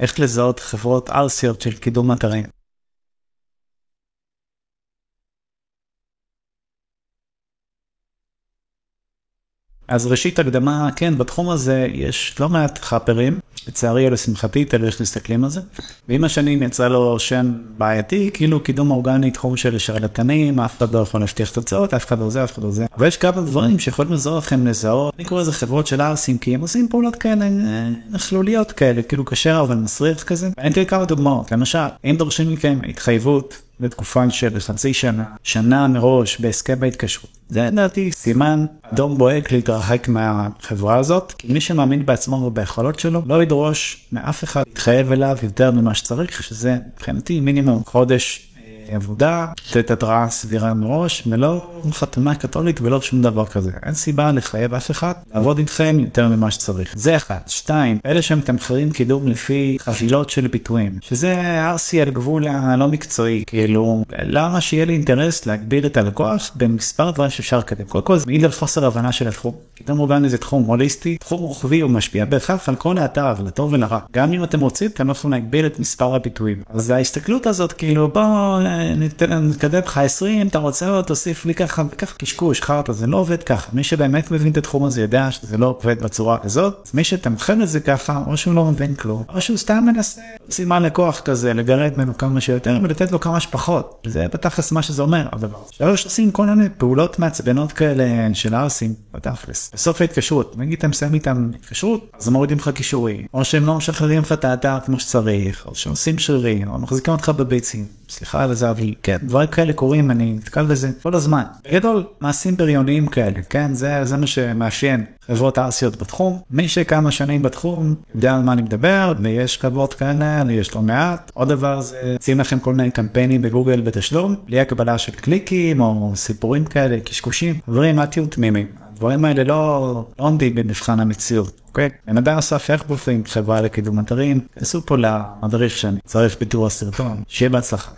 איך לזהות חברות ארסיות של קידום אתרים. אז ראשית הקדמה, כן, בתחום הזה יש לא מעט חאפרים, לצערי או לשמחתי, תלוי איך מסתכלים על זה. ועם השנים יצא לו שם בעייתי, כאילו קידום אורגני תחום של שרלטנים, אף אחד לא יכול להבטיח תוצאות, אף אחד לא זה, אף אחד לא זה. אבל יש כמה דברים שיכולים לעזור לכם לזהות, אני קורא לזה חברות של ארסים, כי הם עושים פעולות כאלה נכלוליות כאלה, כאילו קשה אבל מסריח כזה. אני אתן כמה דוגמאות, למשל, אם דורשים מכם התחייבות בתקופה של חצי שנה, שנה מראש בהסכם ההתקשרות. זה לדעתי סימן אדום בוהק להתרחק מהחברה הזאת, כי מי שמאמין בעצמו וביכולות שלו לא ידרוש מאף אחד להתחייב אליו יותר ממה שצריך, שזה מבחינתי מינימום חודש עבודה, לתת התראה סבירה מראש, ולא חתונה קתולית ולא שום דבר כזה. אין סיבה לחייב אף אחד לעבוד איתכם יותר ממה שצריך. זה אחד. שתיים, אלה שהם מתמחרים קידום לפי חבילות של ביטויים, שזה ארסי על גבול הלא מקצועי, כאילו, למה שיהיה לי אינטרס להגביל את הלקוח במספר דברים שאפשר לקדם. קודם כל זה מעיד על חוסר הבנה של התחום. קידום אורגני זה תחום הוליסטי, תחום רוחבי ומשפיע בהכרח על כל האתר, לטוב ולרע. גם אם אתם רוצים, אתם לא יכולים להגביל את מספר הביטויים. אז ההסתכלות הזאת, כאילו, בוא נתקדם לך 20 אתה רוצה עוד תוסיף לי ככה וככה קשקוש חרטא זה לא עובד ככה. מי שבאמת מבין את התחום הזה יודע שזה לא עובד בצורה כזאת. מי שתמכן את זה ככה או שהוא לא מבין כלום או שהוא סתם מנסה סימן לקוח כזה לגרד ממנו כמה שיותר ולתת לו כמה שפחות. זה בתכלס מה שזה אומר הדבר. שלוש עושים כל מיני פעולות מעצבנות כאלה של ארסים בתכלס. בסוף ההתקשרות נגיד אתם מסיים איתם התקשרות אז מורידים לך קישורי או שהם לא משחררים לך את האתר כמו שצריך או שעושים שרירים או מחזיקים אותך בביצים. סליחה על זה אבל כן דברים כאלה קורים אני נתקל בזה כל הזמן בגדול מעשים בריוניים כאלה כן זה זה מה שמאפיין חברות ארסיות בתחום מי שכמה שנים בתחום יודע על מה אני מדבר ויש חברות כאלה יש לא מעט עוד דבר זה מציעים לכם כל מיני קמפיינים בגוגל בתשלום בלי הקבלה של קליקים או סיפורים כאלה קשקושים דברים אל תהיו תמימים. הדברים האלה לא עומדים במבחן המציאות. אוקיי? בן אסף בוחרים חברה לקידום אתרים, כנסו פה למדריך שאני צריך בתיאור הסרטון, שיהיה בהצלחה.